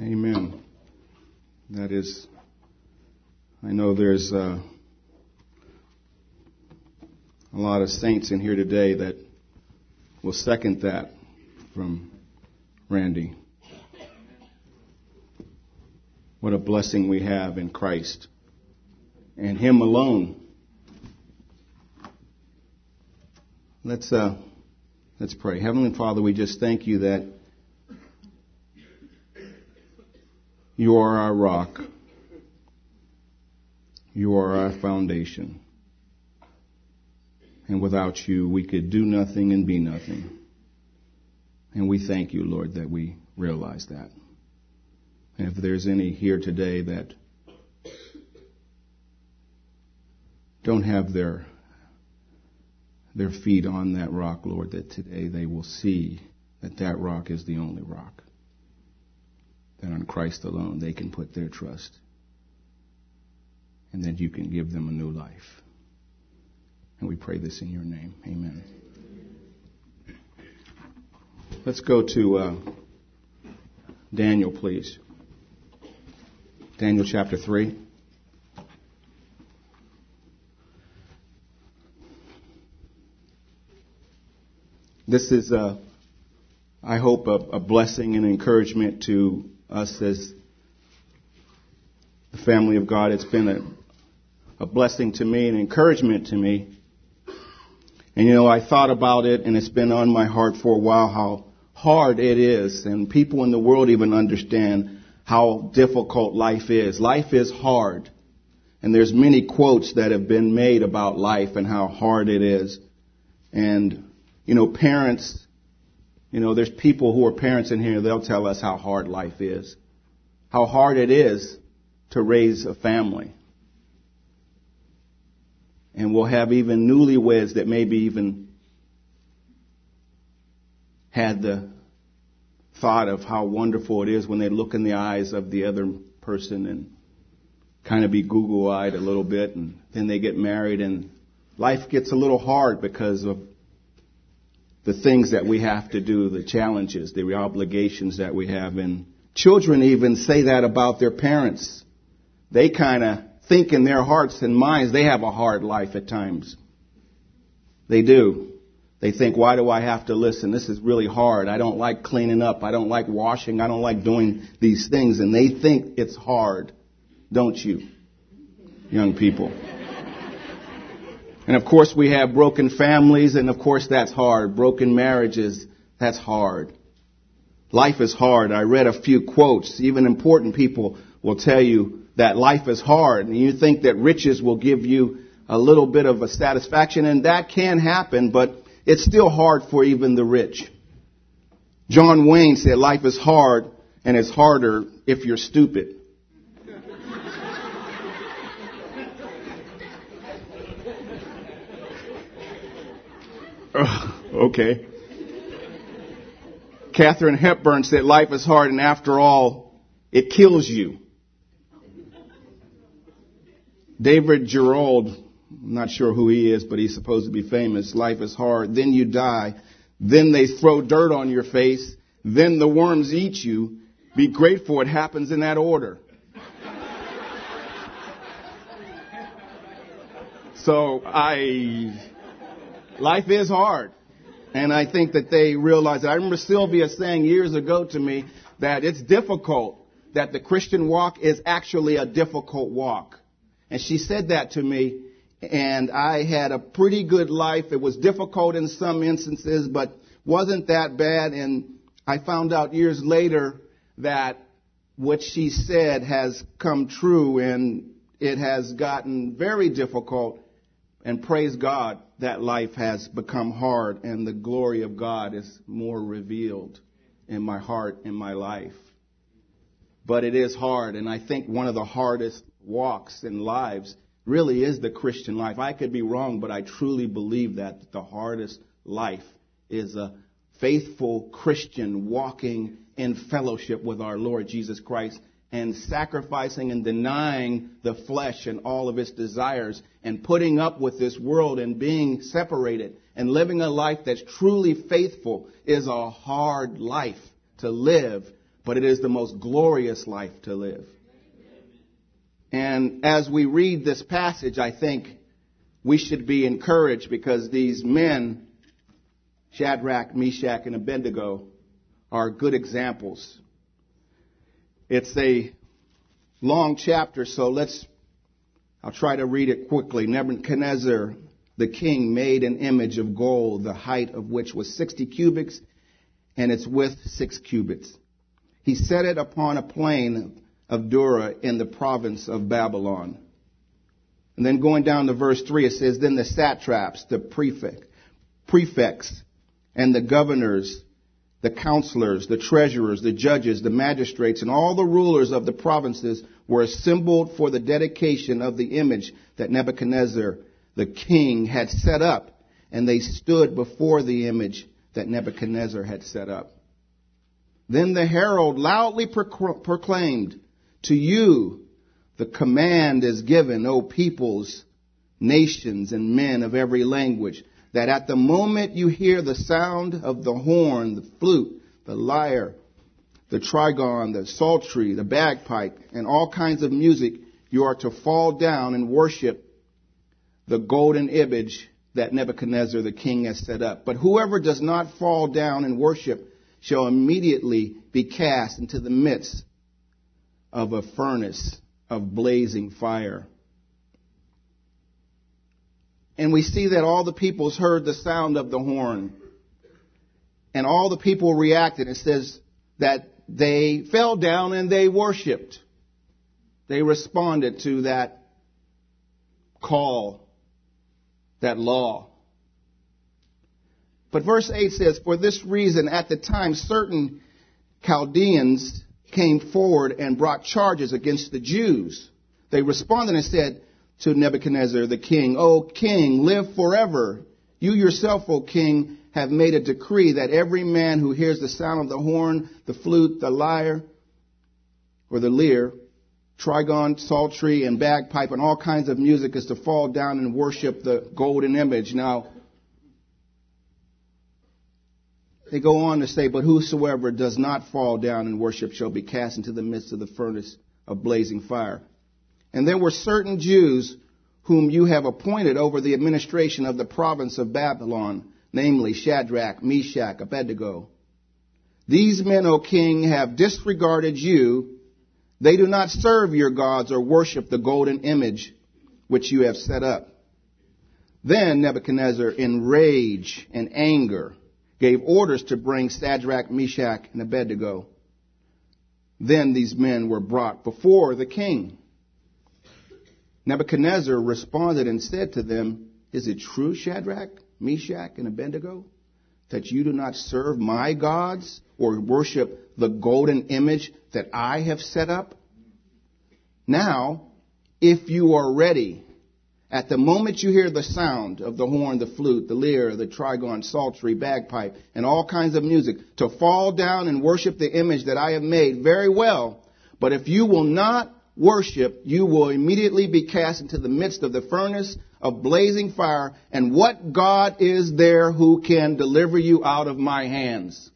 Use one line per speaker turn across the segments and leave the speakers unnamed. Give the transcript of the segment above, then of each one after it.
Amen. That is, I know there's uh, a lot of saints in here today that will second that from Randy. What a blessing we have in Christ and Him alone. Let's uh, let's pray. Heavenly Father, we just thank you that you are our rock. You are our foundation. And without you, we could do nothing and be nothing. And we thank you, Lord, that we realize that. And if there's any here today that don't have their their feet on that rock, Lord, that today they will see that that rock is the only rock. That on Christ alone they can put their trust. And that you can give them a new life. And we pray this in your name. Amen. Let's go to uh, Daniel, please. Daniel chapter 3. This is, uh, I hope, a, a blessing and encouragement to us as the family of God. It's been a, a blessing to me and encouragement to me. And you know, I thought about it and it's been on my heart for a while how hard it is and people in the world even understand how difficult life is. Life is hard. And there's many quotes that have been made about life and how hard it is. And you know, parents, you know, there's people who are parents in here, they'll tell us how hard life is. How hard it is to raise a family. And we'll have even newlyweds that maybe even had the thought of how wonderful it is when they look in the eyes of the other person and kind of be Google eyed a little bit and then they get married and life gets a little hard because of the things that we have to do, the challenges, the obligations that we have. And children even say that about their parents. They kind of think in their hearts and minds they have a hard life at times. They do. They think, why do I have to listen? This is really hard. I don't like cleaning up. I don't like washing. I don't like doing these things. And they think it's hard. Don't you, young people? And of course we have broken families and of course that's hard. Broken marriages, that's hard. Life is hard. I read a few quotes. Even important people will tell you that life is hard and you think that riches will give you a little bit of a satisfaction and that can happen, but it's still hard for even the rich. John Wayne said life is hard and it's harder if you're stupid. okay. Katharine Hepburn said life is hard and after all, it kills you. David Gerrold, I'm not sure who he is, but he's supposed to be famous. Life is hard. Then you die. Then they throw dirt on your face. Then the worms eat you. Be grateful it happens in that order. so I, life is hard. And I think that they realize that. I remember Sylvia saying years ago to me that it's difficult, that the Christian walk is actually a difficult walk. And she said that to me, and I had a pretty good life. It was difficult in some instances, but wasn't that bad. And I found out years later that what she said has come true and it has gotten very difficult and praise God that life has become hard and the glory of God is more revealed in my heart, in my life. But it is hard, and I think one of the hardest walks in lives really is the Christian life. I could be wrong, but I truly believe that the hardest life is a faithful Christian walking in fellowship with our Lord Jesus Christ and sacrificing and denying the flesh and all of its desires and putting up with this world and being separated and living a life that's truly faithful is a hard life to live. but it is the most glorious life to live. And as we read this passage, I think we should be encouraged because these men, Shadrach, Meshach, and Abednego, are good examples. It's a long chapter, so let's, I'll try to read it quickly. Nebuchadnezzar, the king, made an image of gold, the height of which was 60 cubits, and its width six cubits. He set it upon a plain of Dura in the province of Babylon. And then going down to verse 3, it says, Then the satraps, the prefect, prefects, and the governors, the counselors, the treasurers, the judges, the magistrates, and all the rulers of the provinces were assembled for the dedication of the image that Nebuchadnezzar, the king, had set up. And they stood before the image that Nebuchadnezzar had set up. Then the herald loudly proclaimed, to you the command is given, O peoples, nations, and men of every language, that at the moment you hear the sound of the horn, the flute, the lyre, the trigon, the psaltery, the bagpipe, and all kinds of music, you are to fall down and worship the golden image that Nebuchadnezzar the king has set up. But whoever does not fall down and worship shall immediately be cast into the midst of a furnace of blazing fire. And we see that all the peoples heard the sound of the horn. And all the people reacted. It says that they fell down and they worshiped. They responded to that call, that law. But verse 8 says, For this reason, at the time, certain Chaldeans came forward and brought charges against the Jews. They responded and said to Nebuchadnezzar the king, O king, live forever. You yourself, O king, have made a decree that every man who hears the sound of the horn, the flute, the lyre, or the lyre, trigon, psaltery, and bagpipe, and all kinds of music is to fall down and worship the golden image. Now, They go on to say, But whosoever does not fall down and worship shall be cast into the midst of the furnace of blazing fire. And there were certain Jews whom you have appointed over the administration of the province of Babylon, namely Shadrach, Meshach, Abednego. These men, O king, have disregarded you. They do not serve your gods or worship the golden image which you have set up. Then Nebuchadnezzar, in rage and anger, gave orders to bring Shadrach, Meshach, and Abednego. Then these men were brought before the king. Nebuchadnezzar responded and said to them, Is it true, Shadrach, Meshach, and Abednego, that you do not serve my gods or worship the golden image that I have set up? Now, if you are ready, at the moment you hear the sound of the horn, the flute, the lyre, the trigon, psaltery, bagpipe, and all kinds of music, to fall down and worship the image that I have made, very well. But if you will not worship, you will immediately be cast into the midst of the furnace of blazing fire. And what God is there who can deliver you out of my hands?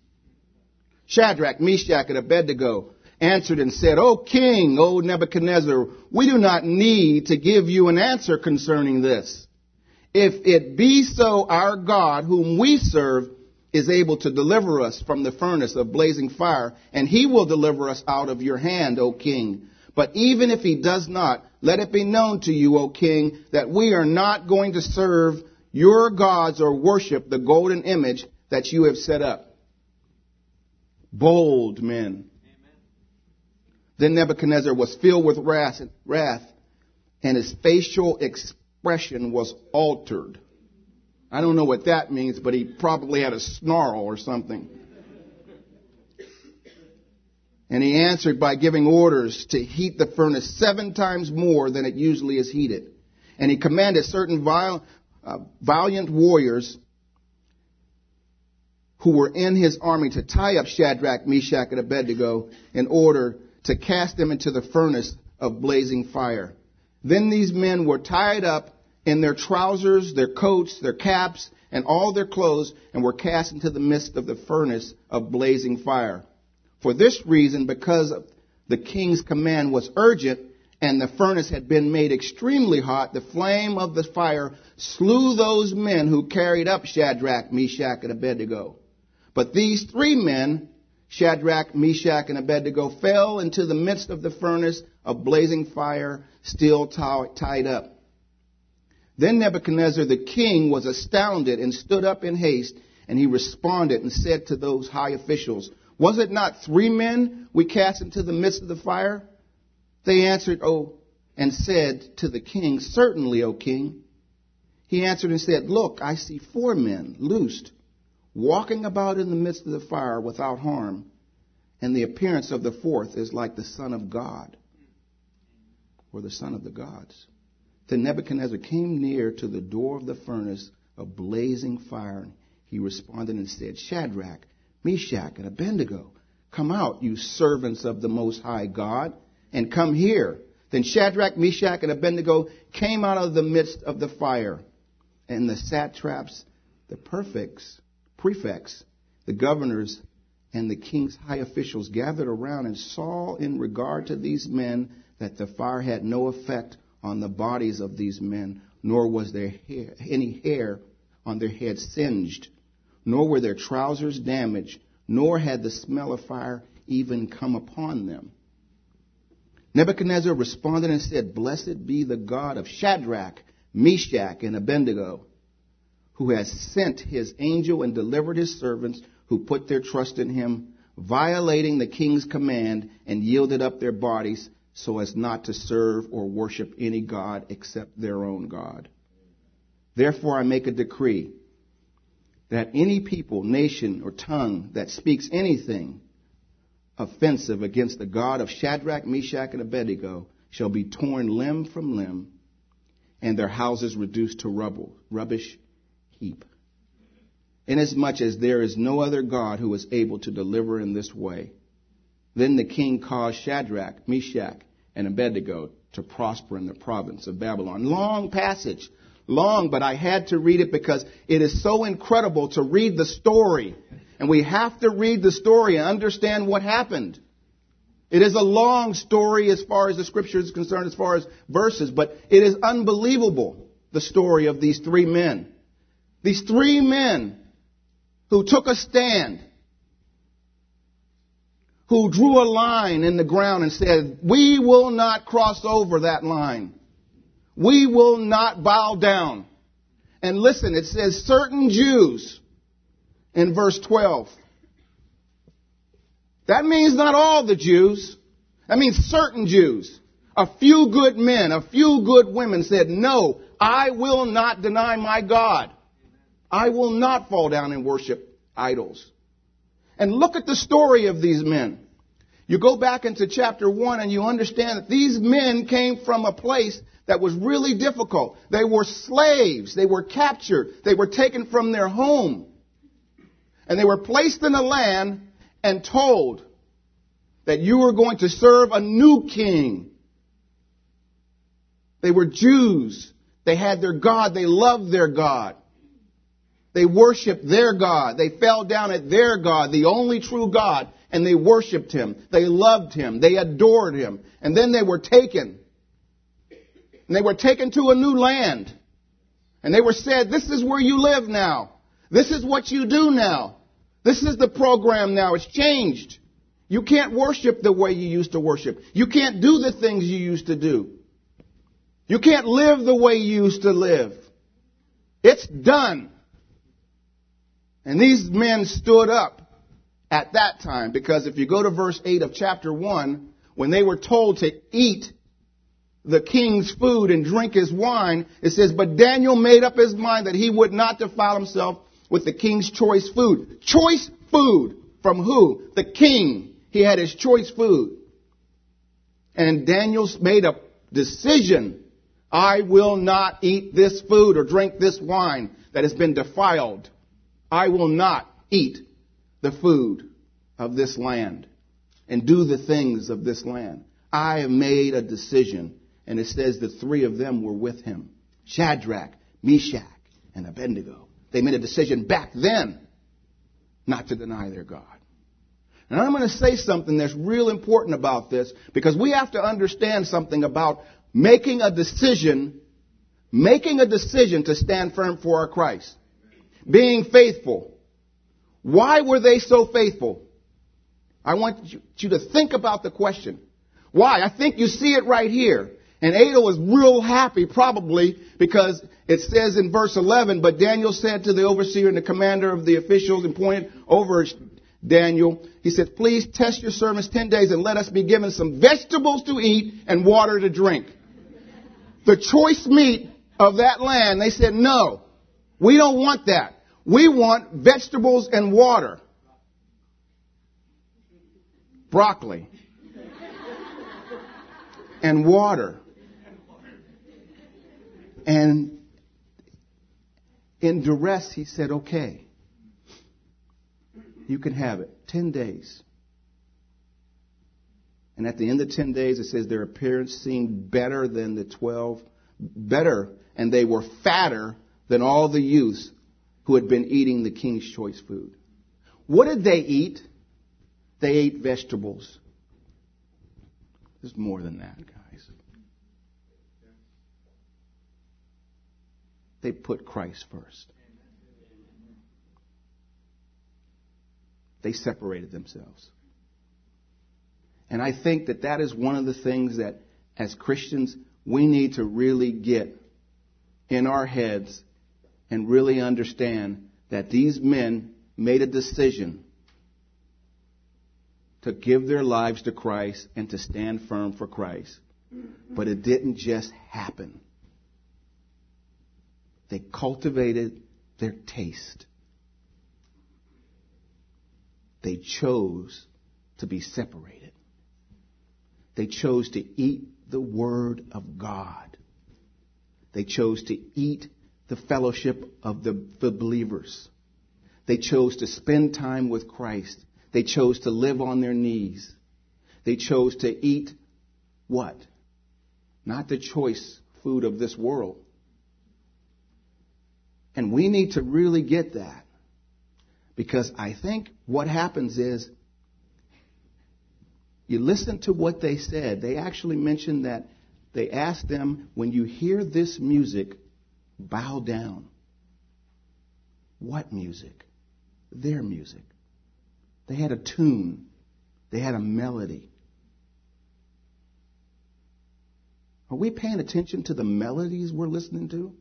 Shadrach, Meshach, and Abednego answered and said, O king, O Nebuchadnezzar, we do not need to give you an answer concerning this. If it be so, our God, whom we serve, is able to deliver us from the furnace of blazing fire, and he will deliver us out of your hand, O king. But even if he does not, let it be known to you, O king, that we are not going to serve your gods or worship the golden image that you have set up. Bold men then Nebuchadnezzar was filled with wrath, wrath, and his facial expression was altered. I don't know what that means, but he probably had a snarl or something. And he answered by giving orders to heat the furnace seven times more than it usually is heated. And he commanded certain uh, valiant warriors who were in his army to tie up Shadrach, Meshach, and Abednego in order to cast them into the furnace of blazing fire. Then these men were tied up in their trousers, their coats, their caps, and all their clothes, and were cast into the midst of the furnace of blazing fire. For this reason, because the king's command was urgent, and the furnace had been made extremely hot, the flame of the fire slew those men who carried up Shadrach, Meshach, and Abednego. But these three men, Shadrach, Meshach, and Abednego, fell into the midst of the furnace of blazing fire, still tied up. Then Nebuchadnezzar the king was astounded and stood up in haste, and he responded and said to those high officials, Was it not three men we cast into the midst of the fire? They answered, Oh, and said to the king, Certainly, O king. He answered and said, Look, I see four men loosed, walking about in the midst of the fire without harm, and the appearance of the fourth is like the Son of God, or the Son of the gods. Then Nebuchadnezzar came near to the door of the furnace of blazing fire. He responded and said, Shadrach, Meshach, and Abednego, come out, you servants of the Most High God and come here. Then Shadrach, Meshach, and Abednego came out of the midst of the fire. And the satraps, the prefects, prefects, the governors, and the king's high officials gathered around and saw in regard to these men that the fire had no effect on the bodies of these men, nor was there hair, any hair on their heads singed, nor were their trousers damaged, nor had the smell of fire even come upon them. Nebuchadnezzar responded and said, Blessed be the God of Shadrach, Meshach, and Abednego, who has sent his angel and delivered his servants who put their trust in him, violating the king's command and yielded up their bodies so as not to serve or worship any God except their own God. Therefore I make a decree that any people, nation, or tongue that speaks anything offensive against the God of Shadrach, Meshach, and Abednego shall be torn limb from limb, and their houses reduced to rubble, rubbish heap. Inasmuch as there is no other God who is able to deliver in this way. Then the king caused Shadrach, Meshach, and Abednego to prosper in the province of Babylon. Long passage, long, but I had to read it because it is so incredible to read the story and we have to read the story and understand what happened. It is a long story as far as the scripture is concerned, as far as verses, but it is unbelievable, the story of these three men. These three men who took a stand, who drew a line in the ground and said, we will not cross over that line. We will not bow down. And listen, it says certain Jews in verse 12. That means not all the Jews. That means certain Jews. A few good men, a few good women said, no, I will not deny my God. I will not fall down and worship idols. And look at the story of these men. You go back into chapter 1 and you understand that these men came from a place that was really difficult. They were slaves. They were captured. They were taken from their home. And they were placed in a land and told that you were going to serve a new king. They were Jews. They had their God. They loved their God. They worshiped their God. They fell down at their God, the only true God, and they worshiped Him. They loved Him. They adored Him. And then they were taken. And they were taken to a new land. And they were said, this is where you live now. This is what you do now. This is the program now. It's changed. You can't worship the way you used to worship. You can't do the things you used to do. You can't live the way you used to live. It's done. And these men stood up at that time because if you go to verse 8 of chapter 1, when they were told to eat the king's food and drink his wine, it says, But Daniel made up his mind that he would not defile himself with the king's choice food. Choice food from who? The king. He had his choice food. And Daniel made a decision. I will not eat this food or drink this wine that has been defiled. I will not eat the food of this land and do the things of this land. I have made a decision. And it says the three of them were with him. Shadrach, Meshach, and Abednego. They made a decision back then not to deny their God. And I'm going to say something that's real important about this because we have to understand something about making a decision, making a decision to stand firm for our Christ. Being faithful. Why were they so faithful? I want you to think about the question. Why? I think you see it right here. And Ada was real happy, probably, because it says in verse 11, but Daniel said to the overseer and the commander of the officials appointed over Daniel, he said, please test your servants 10 days and let us be given some vegetables to eat and water to drink. The choice meat of that land, they said, no, we don't want that. We want vegetables and water. Broccoli. and water. And in duress, he said, okay, you can have it. Ten days. And at the end of 10 days, it says their appearance seemed better than the 12, better, and they were fatter than all the youths who had been eating the king's choice food. What did they eat? They ate vegetables. There's more than that, guys. They put Christ first. They separated themselves. And I think that that is one of the things that as Christians we need to really get in our heads and really understand that these men made a decision to give their lives to Christ and to stand firm for Christ. But it didn't just happen. They cultivated their taste. They chose to be separated. They chose to eat the Word of God. They chose to eat the fellowship of the, the believers. They chose to spend time with Christ they chose to live on their knees. They chose to eat what? Not the choice food of this world. And we need to really get that. Because I think what happens is you listen to what they said. They actually mentioned that they asked them, when you hear this music, bow down. What music? Their music. They had a tune. They had a melody. Are we paying attention to the melodies we're listening to?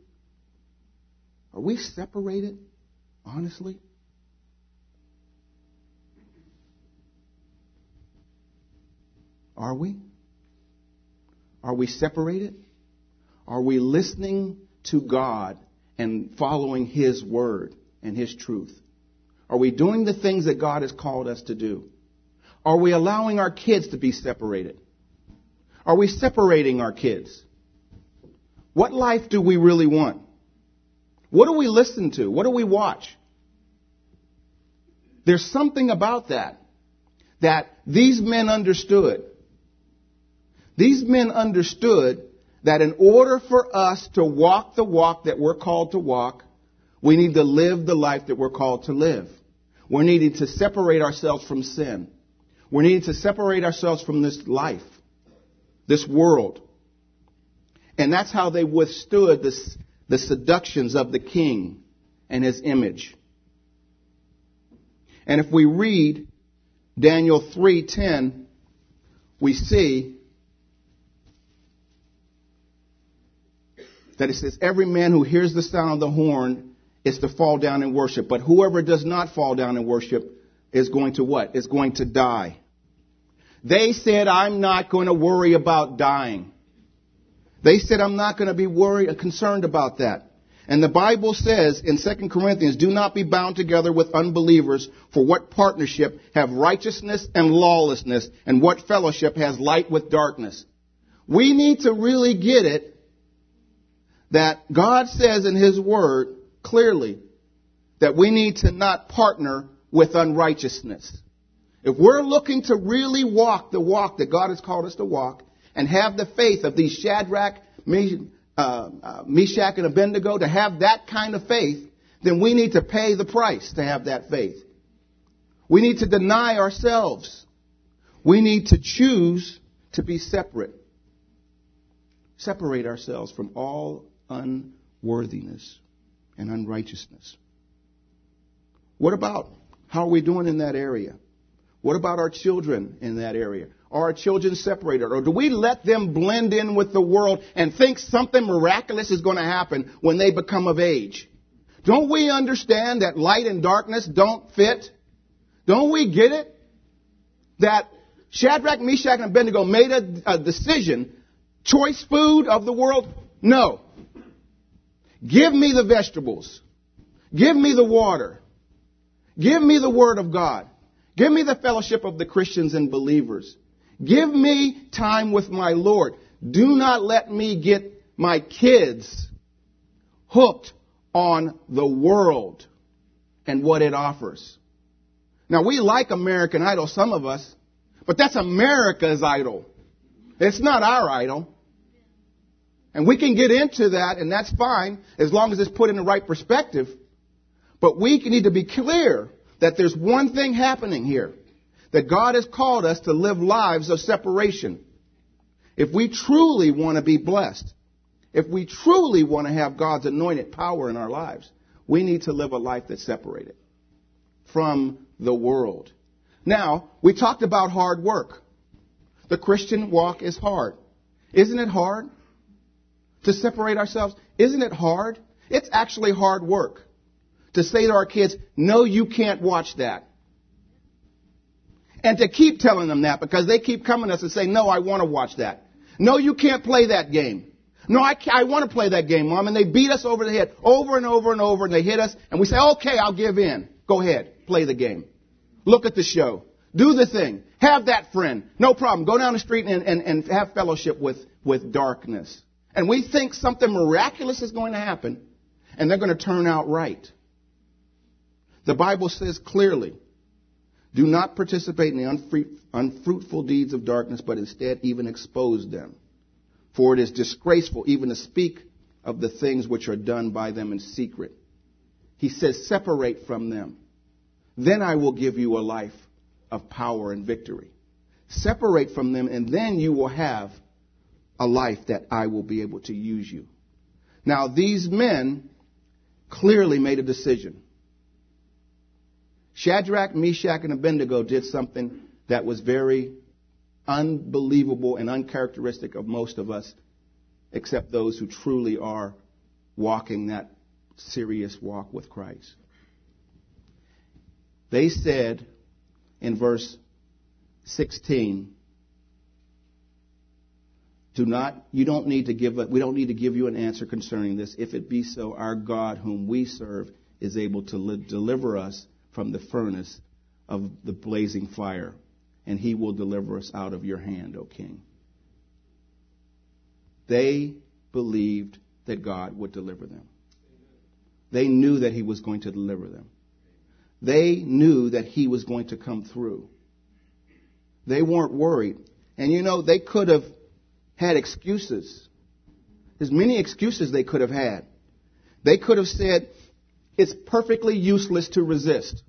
Are we separated, honestly? Are we? Are we separated? Are we listening to God and following His word and His truth? Are we doing the things that God has called us to do? Are we allowing our kids to be separated? Are we separating our kids? What life do we really want? What do we listen to? What do we watch? There's something about that that these men understood. These men understood that in order for us to walk the walk that we're called to walk, we need to live the life that we're called to live. We're needing to separate ourselves from sin. We're needing to separate ourselves from this life, this world. And that's how they withstood this, the seductions of the king and his image. And if we read Daniel 3:10, we see that it says, Every man who hears the sound of the horn is to fall down and worship. But whoever does not fall down and worship is going to what? Is going to die. They said, I'm not going to worry about dying. They said, I'm not going to be worried, or concerned about that. And the Bible says in 2 Corinthians, do not be bound together with unbelievers, for what partnership have righteousness and lawlessness, and what fellowship has light with darkness? We need to really get it that God says in His Word clearly that we need to not partner with unrighteousness. If we're looking to really walk the walk that God has called us to walk and have the faith of these Shadrach, uh, uh, Meshach, and Abednego, to have that kind of faith, then we need to pay the price to have that faith. We need to deny ourselves. We need to choose to be separate. Separate ourselves from all unworthiness and unrighteousness. What about how are we doing in that area? What about our children in that area? Are our children separated? Or do we let them blend in with the world and think something miraculous is going to happen when they become of age? Don't we understand that light and darkness don't fit? Don't we get it? That Shadrach, Meshach, and Abednego made a, a decision. Choice food of the world? No. Give me the vegetables. Give me the water. Give me the Word of God. Give me the fellowship of the Christians and believers. Give me time with my Lord. Do not let me get my kids hooked on the world and what it offers. Now we like American Idol, some of us, but that's America's idol. It's not our idol. And we can get into that, and that's fine, as long as it's put in the right perspective. But we need to be clear that there's one thing happening here. That God has called us to live lives of separation. If we truly want to be blessed, if we truly want to have God's anointed power in our lives, we need to live a life that's separated from the world. Now, we talked about hard work. The Christian walk is hard. Isn't it hard to separate ourselves? Isn't it hard? It's actually hard work to say to our kids, no, you can't watch that. And to keep telling them that because they keep coming to us and saying, no, I want to watch that. No, you can't play that game. No, I, I want to play that game, Mom. And they beat us over the head over and over and over and they hit us and we say, okay, I'll give in. Go ahead. Play the game. Look at the show. Do the thing. Have that friend. No problem. Go down the street and, and, and have fellowship with, with darkness. And we think something miraculous is going to happen and they're going to turn out right. The Bible says clearly, do not participate in the unfruitful deeds of darkness, but instead even expose them. For it is disgraceful even to speak of the things which are done by them in secret. He says, separate from them. Then I will give you a life of power and victory. Separate from them, and then you will have a life that I will be able to use you. Now, these men clearly made a decision. Shadrach, Meshach, and Abednego did something that was very unbelievable and uncharacteristic of most of us, except those who truly are walking that serious walk with Christ. They said in verse 16, do not, you don't need to give, we don't need to give you an answer concerning this. If it be so, our God whom we serve is able to li- deliver us from the furnace of the blazing fire, and he will deliver us out of your hand, O king. They believed that God would deliver them. They knew that he was going to deliver them. They knew that he was going to come through. They weren't worried. And you know, they could have had excuses. There's many excuses they could have had. They could have said, it's perfectly useless to resist.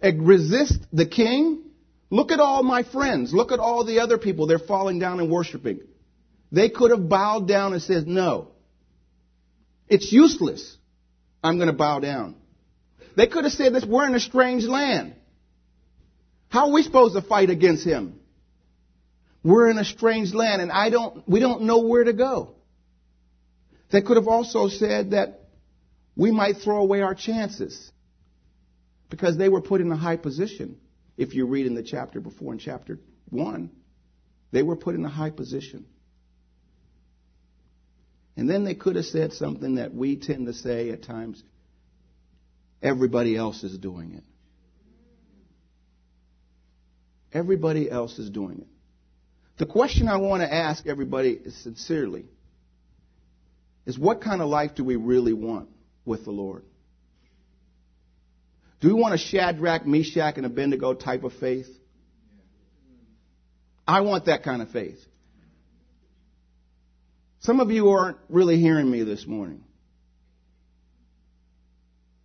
Eh, resist the king? Look at all my friends. Look at all the other people. They're falling down and worshiping. They could have bowed down and said, no. It's useless. I'm going to bow down. They could have said this, we're in a strange land. How are we supposed to fight against him? We're in a strange land and I don't, we don't know where to go. They could have also said that we might throw away our chances because they were put in a high position. If you read in the chapter before in chapter 1, they were put in a high position. And then they could have said something that we tend to say at times everybody else is doing it. Everybody else is doing it. The question I want to ask everybody sincerely is what kind of life do we really want? With the Lord? Do we want a Shadrach, Meshach, and Abednego type of faith? I want that kind of faith. Some of you aren't really hearing me this morning.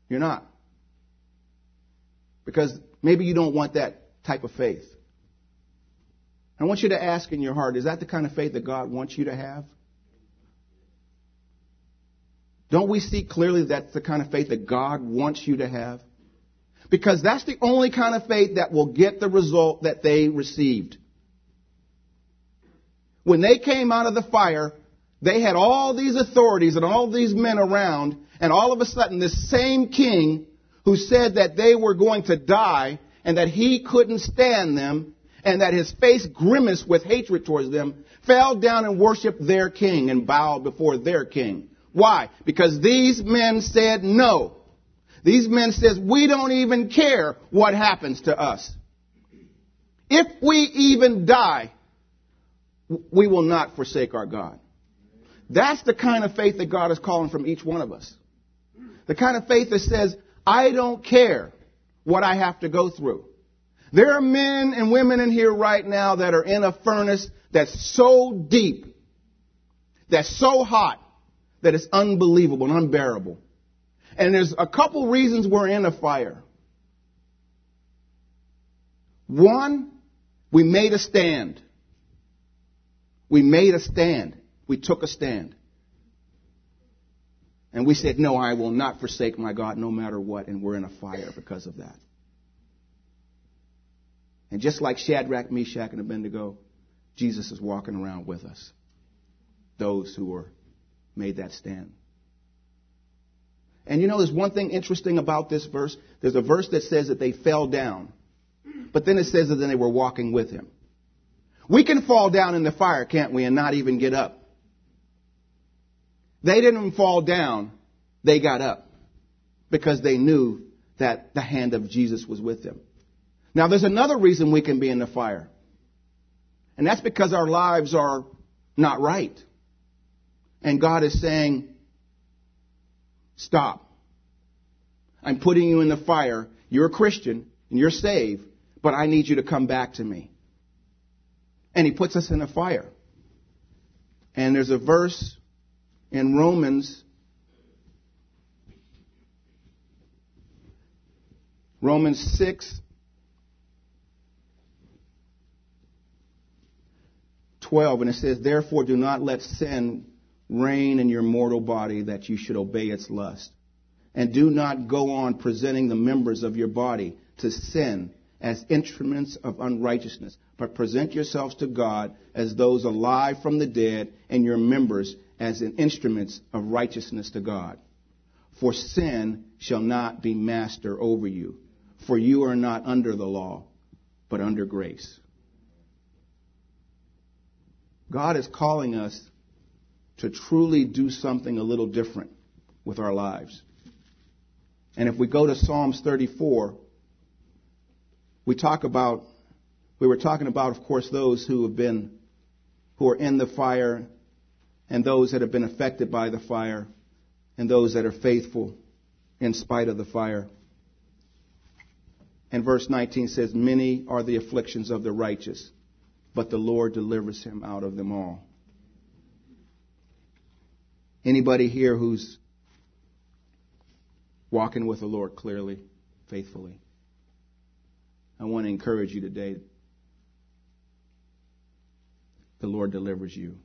You're not. Because maybe you don't want that type of faith. I want you to ask in your heart, is that the kind of faith that God wants you to have? Don't we see clearly that's the kind of faith that God wants you to have? Because that's the only kind of faith that will get the result that they received. When they came out of the fire, they had all these authorities and all these men around, and all of a sudden this same king who said that they were going to die and that he couldn't stand them and that his face grimaced with hatred towards them, fell down and worshiped their king and bowed before their king. Why? Because these men said no. These men says, we don't even care what happens to us. If we even die, we will not forsake our God. That's the kind of faith that God is calling from each one of us. The kind of faith that says, I don't care what I have to go through. There are men and women in here right now that are in a furnace that's so deep, that's so hot, that it's unbelievable and unbearable. And there's a couple reasons we're in a fire. One, we made a stand. We made a stand. We took a stand. And we said, No, I will not forsake my God no matter what. And we're in a fire because of that. And just like Shadrach, Meshach, and Abednego, Jesus is walking around with us. Those who were made that stand. And you know, there's one thing interesting about this verse. There's a verse that says that they fell down, but then it says that then they were walking with him. We can fall down in the fire, can't we, and not even get up. They didn't fall down, they got up because they knew that the hand of Jesus was with them. Now, there's another reason we can be in the fire, and that's because our lives are not right. And God is saying, Stop. I'm putting you in the fire. You're a Christian and you're saved, but I need you to come back to me. And he puts us in the fire. And there's a verse in Romans Romans 6 12 and it says therefore do not let sin reign in your mortal body that you should obey its lust. And do not go on presenting the members of your body to sin as instruments of unrighteousness, but present yourselves to God as those alive from the dead and your members as instruments of righteousness to God. For sin shall not be master over you, for you are not under the law, but under grace. God is calling us to truly do something a little different with our lives. And if we go to Psalms 34, we talk about, we were talking about, of course, those who have been, who are in the fire, and those that have been affected by the fire, and those that are faithful in spite of the fire. And verse 19 says, Many are the afflictions of the righteous, but the Lord delivers him out of them all. Anybody here who's walking with the Lord clearly, faithfully? I want to encourage you today. The Lord delivers you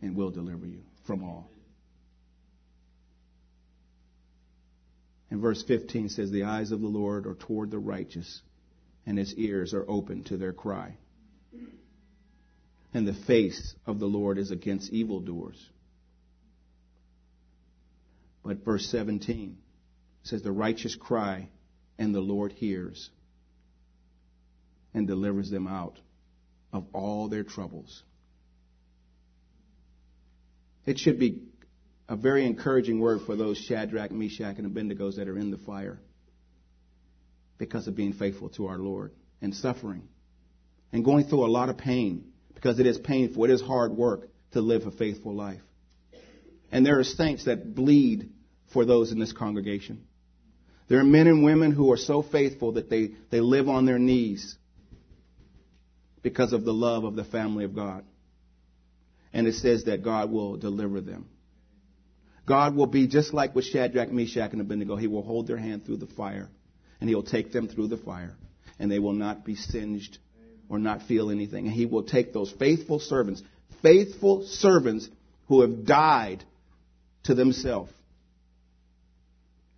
and will deliver you from all. And verse 15 says, The eyes of the Lord are toward the righteous, and his ears are open to their cry. And the face of the Lord is against evildoers. But verse 17 says, The righteous cry, and the Lord hears and delivers them out of all their troubles. It should be a very encouraging word for those Shadrach, Meshach, and Abednego that are in the fire because of being faithful to our Lord and suffering and going through a lot of pain because it is painful. It is hard work to live a faithful life. And there are saints that bleed for those in this congregation. There are men and women who are so faithful that they, they live on their knees because of the love of the family of God. And it says that God will deliver them. God will be just like with Shadrach, Meshach, and Abednego. He will hold their hand through the fire, and He'll take them through the fire. and they will not be singed or not feel anything. And he will take those faithful servants, faithful servants who have died to themselves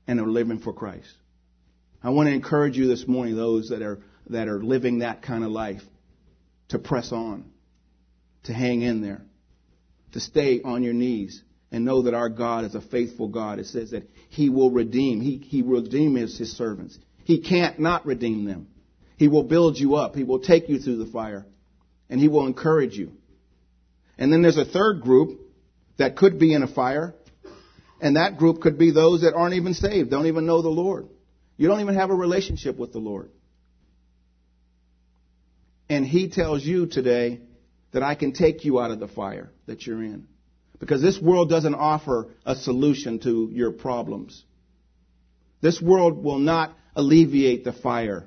and are living for Christ. I want to encourage you this morning, those that are, that are living that kind of life, to press on, to hang in there, to stay on your knees, and know that our God is a faithful God. It says that He will redeem. He, he will redeem His, his servants. He can't not redeem them. He will build you up. He will take you through the fire. And He will encourage you. And then there's a third group that could be in a fire. And that group could be those that aren't even saved, don't even know the Lord. You don't even have a relationship with the Lord. And He tells you today that I can take you out of the fire that you're in. Because this world doesn't offer a solution to your problems. This world will not alleviate the fire.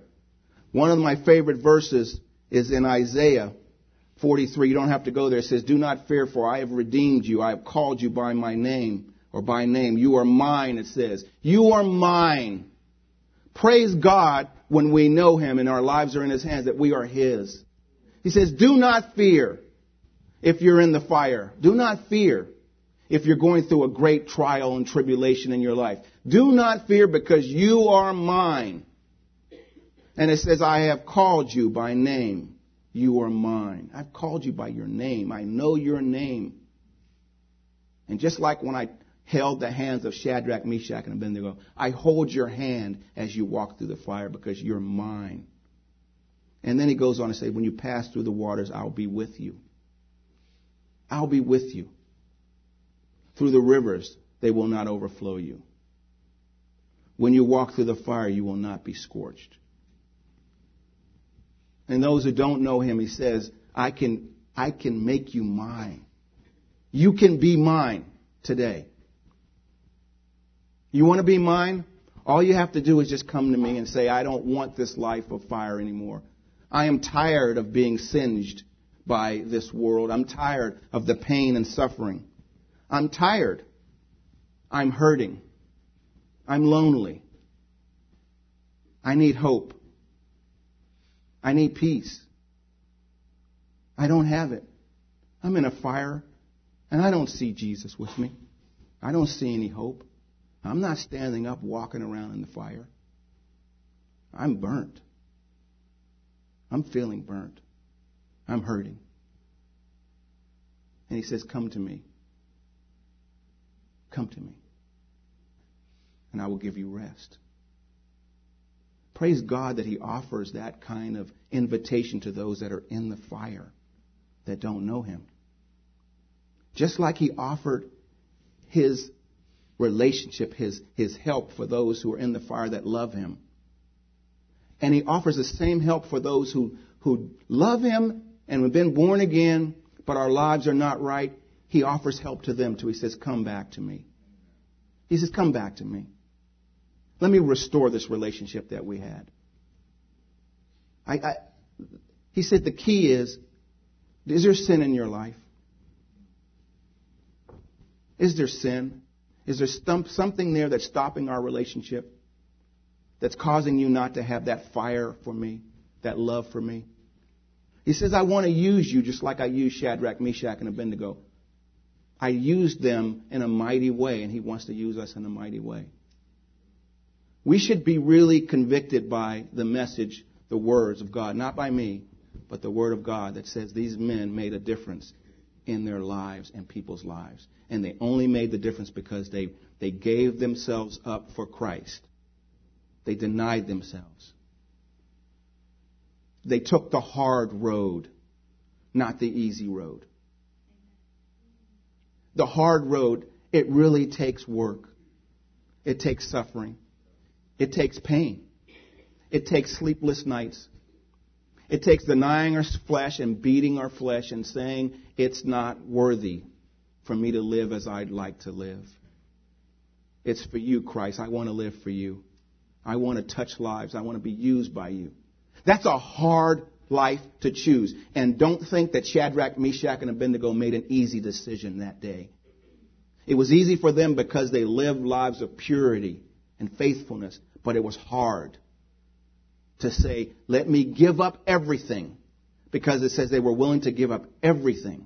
One of my favorite verses is in Isaiah 43. You don't have to go there. It says, Do not fear, for I have redeemed you. I have called you by my name, or by name. You are mine, it says. You are mine. Praise God when we know Him and our lives are in His hands that we are His. He says, Do not fear if you're in the fire. Do not fear if you're going through a great trial and tribulation in your life. Do not fear because you are mine. And it says, I have called you by name. You are mine. I've called you by your name. I know your name. And just like when I held the hands of Shadrach, Meshach, and Abednego, I hold your hand as you walk through the fire because you're mine. And then he goes on to say, when you pass through the waters, I'll be with you. I'll be with you. Through the rivers, they will not overflow you. When you walk through the fire, you will not be scorched. And those who don't know him, he says, I can, I can make you mine. You can be mine today. You want to be mine? All you have to do is just come to me and say, I don't want this life of fire anymore. I am tired of being singed by this world. I'm tired of the pain and suffering. I'm tired. I'm hurting. I'm lonely. I need hope. I need peace. I don't have it. I'm in a fire and I don't see Jesus with me. I don't see any hope. I'm not standing up walking around in the fire. I'm burnt. I'm feeling burnt. I'm hurting. And he says, Come to me. Come to me. And I will give you rest. Praise God that he offers that kind of invitation to those that are in the fire that don't know him. Just like he offered his relationship, his, his help for those who are in the fire that love him. And he offers the same help for those who, who love him and have been born again, but our lives are not right. He offers help to them too. He says, Come back to me. He says, Come back to me. Let me restore this relationship that we had. I, I, he said the key is is there sin in your life? Is there sin? Is there something there that's stopping our relationship? That's causing you not to have that fire for me, that love for me? He says, I want to use you just like I used Shadrach, Meshach, and Abednego. I used them in a mighty way, and He wants to use us in a mighty way. We should be really convicted by the message, the words of God, not by me, but the Word of God that says these men made a difference in their lives and people's lives. And they only made the difference because they, they gave themselves up for Christ. They denied themselves. They took the hard road, not the easy road. The hard road, it really takes work. It takes suffering. It takes pain. It takes sleepless nights. It takes denying our flesh and beating our flesh and saying, it's not worthy for me to live as I'd like to live. It's for you, Christ. I want to live for you. I want to touch lives. I want to be used by you. That's a hard life to choose. And don't think that Shadrach, Meshach, and Abednego made an easy decision that day. It was easy for them because they lived lives of purity and faithfulness, but it was hard. to say, let me give up everything. Because it says they were willing to give up everything.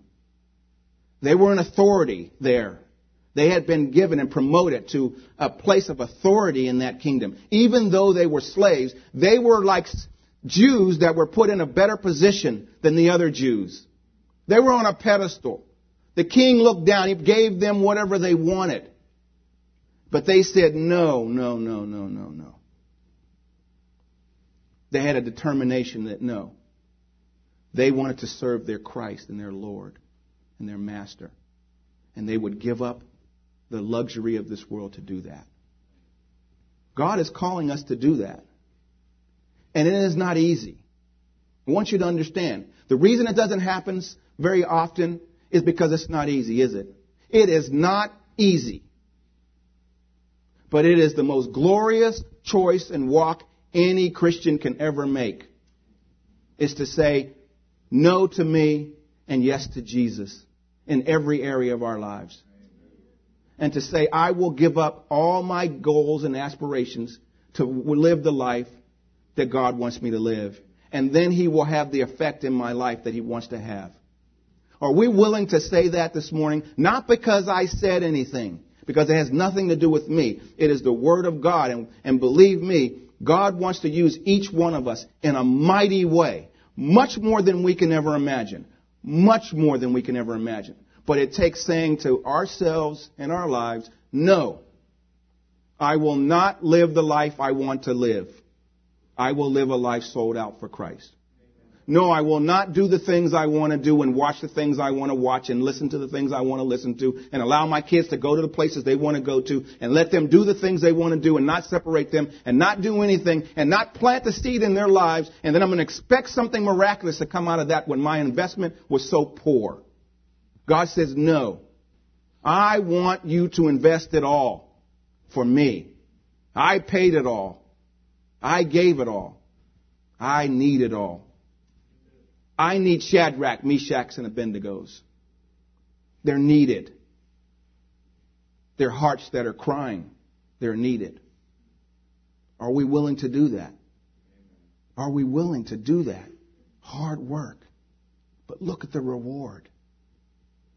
They were an authority there. They had been given and promoted to a place of authority in that kingdom. Even though they were slaves, they were like Jews that were put in a better position than the other Jews. They were on a pedestal. The king looked down. He gave them whatever they wanted. But they said, no, no, no, no, no, no. They had a determination that no. They wanted to serve their Christ and their Lord and their Master. And they would give up the luxury of this world to do that. God is calling us to do that. And it is not easy. I want you to understand. The reason it doesn't happen very often is because it's not easy, is it? It is not easy. But it is the most glorious choice and walk any Christian can ever make. Is to say no to me and yes to Jesus in every area of our lives. And to say, I will give up all my goals and aspirations to live the life that God wants me to live. And then He will have the effect in my life that He wants to have. Are we willing to say that this morning? Not because I said anything, because it has nothing to do with me. It is the Word of God. And, and believe me, God wants to use each one of us in a mighty way. Much more than we can ever imagine. Much more than we can ever imagine. But it takes saying to ourselves and our lives, no, I will not live the life I want to live. I will live a life sold out for Christ. No, I will not do the things I want to do and watch the things I want to watch and listen to the things I want to listen to and allow my kids to go to the places they want to go to and let them do the things they want to do and not separate them and not do anything and not plant the seed in their lives and then I'm going to expect something miraculous to come out of that when my investment was so poor. God says, no. I want you to invest it all for me. I paid it all. I gave it all. I need it all. I need Shadrach, Meshach, and Abednego's. They're needed. They're hearts that are crying. They're needed. Are we willing to do that? Are we willing to do that? Hard work. But look at the reward.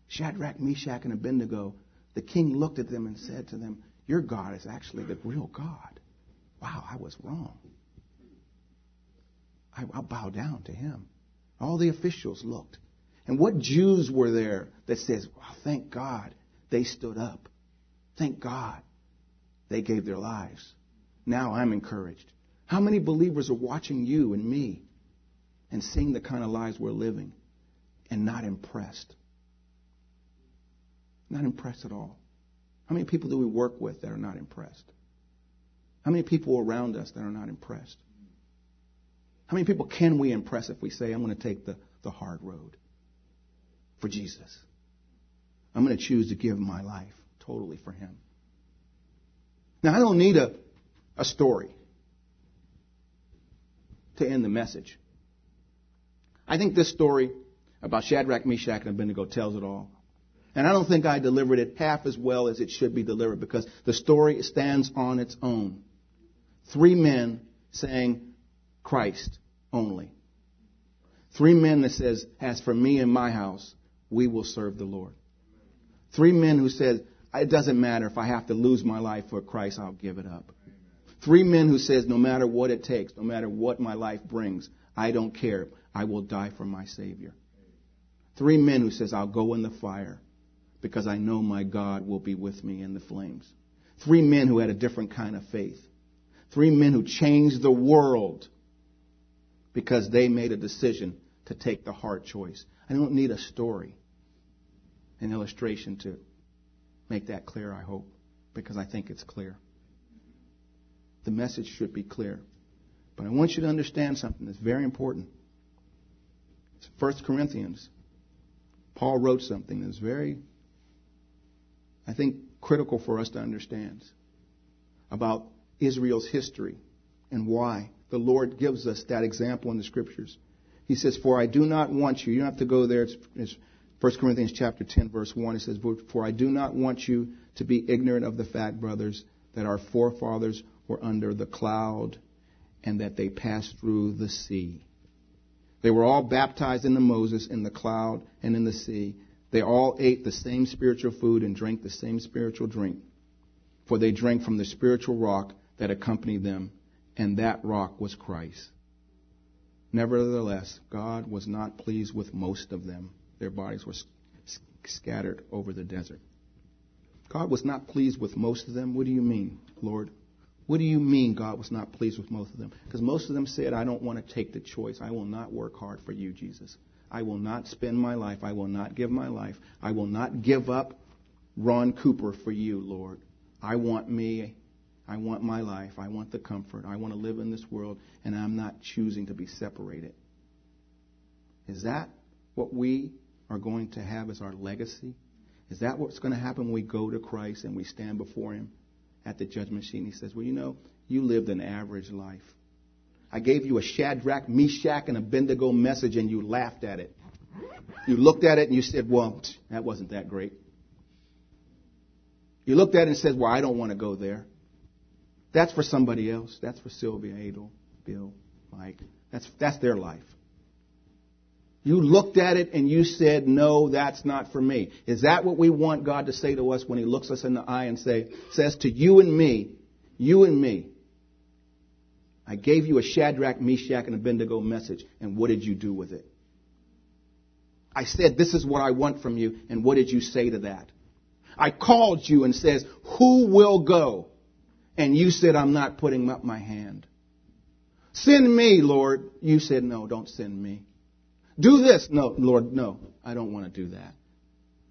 Shadrach, Meshach, and Abednego, the king looked at them and said to them, Your God is actually the real God. Wow, I was wrong. I, will bow down to him. All the officials looked. And what Jews were there that says, well, thank God they stood up. Thank God they gave their lives. Now I'm encouraged. How many believers are watching you and me and seeing the kind of lives we're living and not impressed? Not impressed at all. How many people do we work with that are not impressed? How many people around us that are not impressed? How many people can we impress if we say, I'm going to take the, the hard road for Jesus? I'm going to choose to give my life totally for Him. Now, I don't need a, a story to end the message. I think this story about Shadrach, Meshach, and Abednego tells it all. And I don't think I delivered it half as well as it should be delivered because the story stands on its own. Three men saying, Christ only. Three men that says, as for me and my house, we will serve the Lord. Three men who said, it doesn't matter if I have to lose my life for Christ, I'll give it up. Three men who says, no matter what it takes, no matter what my life brings, I don't care. I will die for my Savior. Three men who says, I'll go in the fire because I know my God will be with me in the flames. Three men who had a different kind of faith. Three men who changed the world because they made a decision to take the hard choice. I don't need a story, an illustration to make that clear, I hope, because I think it's clear. The message should be clear. But I want you to understand something that's very important. It's 1 Corinthians. Paul wrote something that's very, I think, critical for us to understand about Israel's history and why the Lord gives us that example in the scriptures. He says, For I do not want you, you don't have to go there, it's, it's 1 Corinthians chapter 10, verse 1. It says, For I do not want you to be ignorant of the fact, brothers, that our forefathers were under the cloud and that they passed through the sea. They were all baptized into Moses in the cloud and in the sea. They all ate the same spiritual food and drank the same spiritual drink, for they drank from the spiritual rock that accompanied them, and that rock was Christ. Nevertheless, God was not pleased with most of them. Their bodies were scattered over the desert. God was not pleased with most of them. What do you mean, Lord? What do you mean God was not pleased with most of them? Because most of them said, I don't want to take the choice. I will not work hard for you, Jesus. I will not spend my life. I will not give my life. I will not give up Ron Cooper for you, Lord. I want me. I want my life. I want the comfort. I want to live in this world, and I'm not choosing to be separated. Is that what we are going to have as our legacy? Is that what's going to happen when we go to Christ and we stand before Him? at the judgment seat and he says, Well, you know, you lived an average life. I gave you a Shadrach, Meshach, and Abednego message and you laughed at it. You looked at it and you said, Well, that wasn't that great. You looked at it and said, Well, I don't want to go there. That's for somebody else. That's for Sylvia, Adel, Bill, Mike. That's, that's their life. You looked at it and you said, no, that's not for me. Is that what we want God to say to us when He looks us in the eye and say, says to you and me, you and me, I gave you a Shadrach, Meshach, and Abednego message, and what did you do with it? I said, this is what I want from you, and what did you say to that? I called you and says, who will go? And you said, I'm not putting up my hand. Send me, Lord. You said, no, don't send me. Do this. No, Lord, no. I don't want to do that.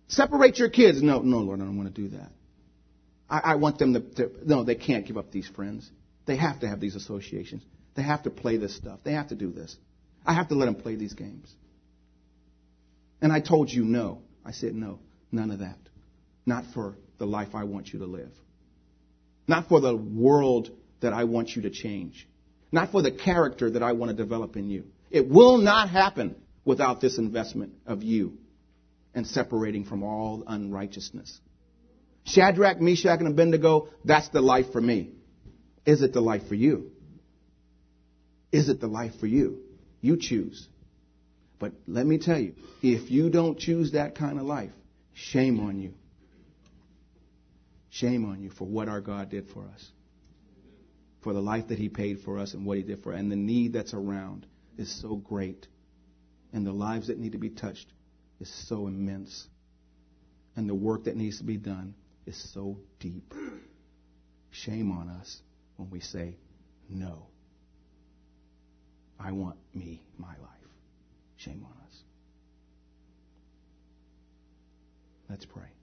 Separate your kids. No, no, Lord, I don't want to do that. I, I want them to, to, no, they can't give up these friends. They have to have these associations. They have to play this stuff. They have to do this. I have to let them play these games. And I told you no. I said no, none of that. Not for the life I want you to live. Not for the world that I want you to change. Not for the character that I want to develop in you. It will not happen without this investment of you and separating from all unrighteousness. Shadrach, Meshach, and Abednego, that's the life for me. Is it the life for you? Is it the life for you? You choose. But let me tell you, if you don't choose that kind of life, shame on you. Shame on you for what our God did for us. For the life that He paid for us and what He did for us, and the need that's around is so great and the lives that need to be touched is so immense. And the work that needs to be done is so deep. Shame on us when we say, no. I want me, my life. Shame on us. Let's pray.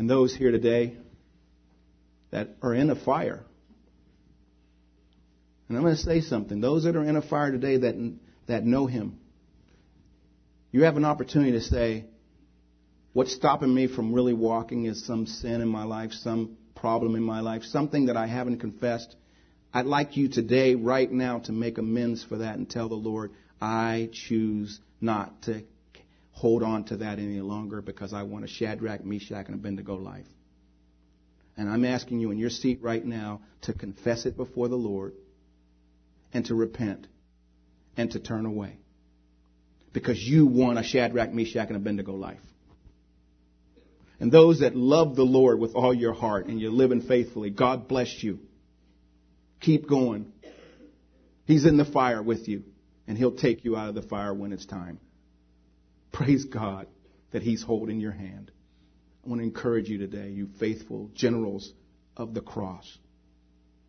And those here today that are in a fire, and I'm going to say something. Those that are in a fire today that, that know Him, you have an opportunity to say, what's stopping me from really walking is some sin in my life, some problem in my life, something that I haven't confessed. I'd like you today, right now, to make amends for that and tell the Lord, I choose not to hold on to that any longer because I want a Shadrach, Meshach, and Abednego life. And I'm asking you in your seat right now to confess it before the Lord and to repent and to turn away. Because you want a Shadrach, Meshach, and Abednego life. And those that love the Lord with all your heart and you're living faithfully, God bless you. Keep going. He's in the fire with you, and He'll take you out of the fire when it's time. Praise God that He's holding your hand. I want to encourage you today, you faithful generals of the cross.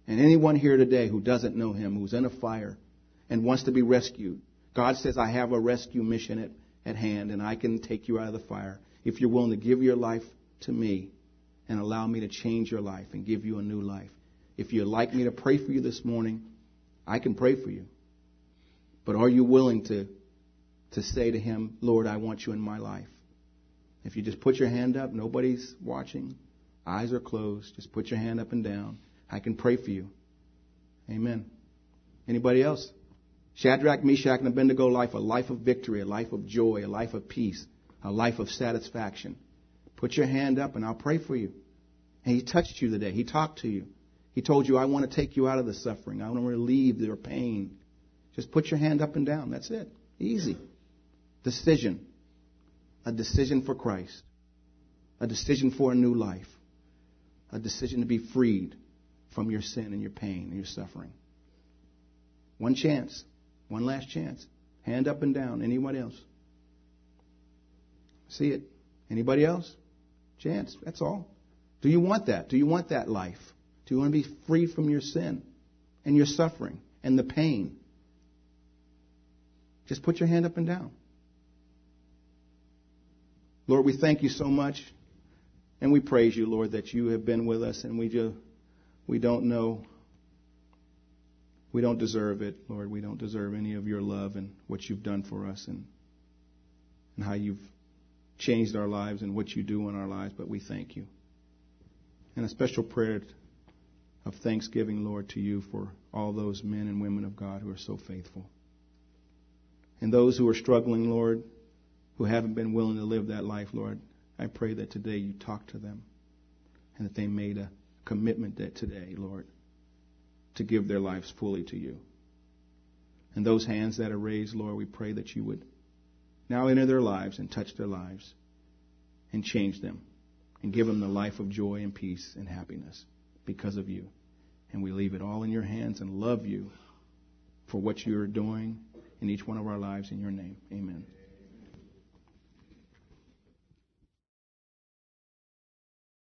And anyone here today who doesn't know him, who's in a fire and wants to be rescued, God says, I have a rescue mission at, at hand and I can take you out of the fire if you're willing to give your life to me and allow me to change your life and give you a new life. If you'd like me to pray for you this morning, I can pray for you. But are you willing to, to say to him, Lord, I want you in my life? If you just put your hand up, nobody's watching, eyes are closed, just put your hand up and down. I can pray for you. Amen. Anybody else? Shadrach, Meshach, and Abednego life, a life of victory, a life of joy, a life of peace, a life of satisfaction. Put your hand up and I'll pray for you. And he touched you today. He talked to you. He told you, I want to take you out of the suffering. I want to relieve your pain. Just put your hand up and down. That's it. Easy. Decision. A decision for Christ. A decision for a new life. A decision to be freed from your sin and your pain and your suffering. One chance. One last chance. Hand up and down. Anyone else? See it? Anybody else? Chance. That's all. Do you want that? Do you want that life? Do you want to be free from your sin and your suffering and the pain? Just put your hand up and down. Lord, we thank you so much and we praise you, Lord, that you have been with us and we just, we don't know, we don't deserve it, Lord. We don't deserve any of your love and what you've done for us and, and how you've changed our lives and what you do in our lives, but we thank you. And a special prayer of thanksgiving, Lord, to you for all those men and women of God who are so faithful. And those who are struggling, Lord, who haven't been willing to live that life, Lord, I pray that today you talk to them and that they made a commitment that today, Lord, to give their lives fully to you. And those hands that are raised, Lord, we pray that you would now enter their lives and touch their lives and change them and give them the life of joy and peace and happiness because of you. And we leave it all in your hands and love you for what you're doing in each one of our lives in your name. Amen.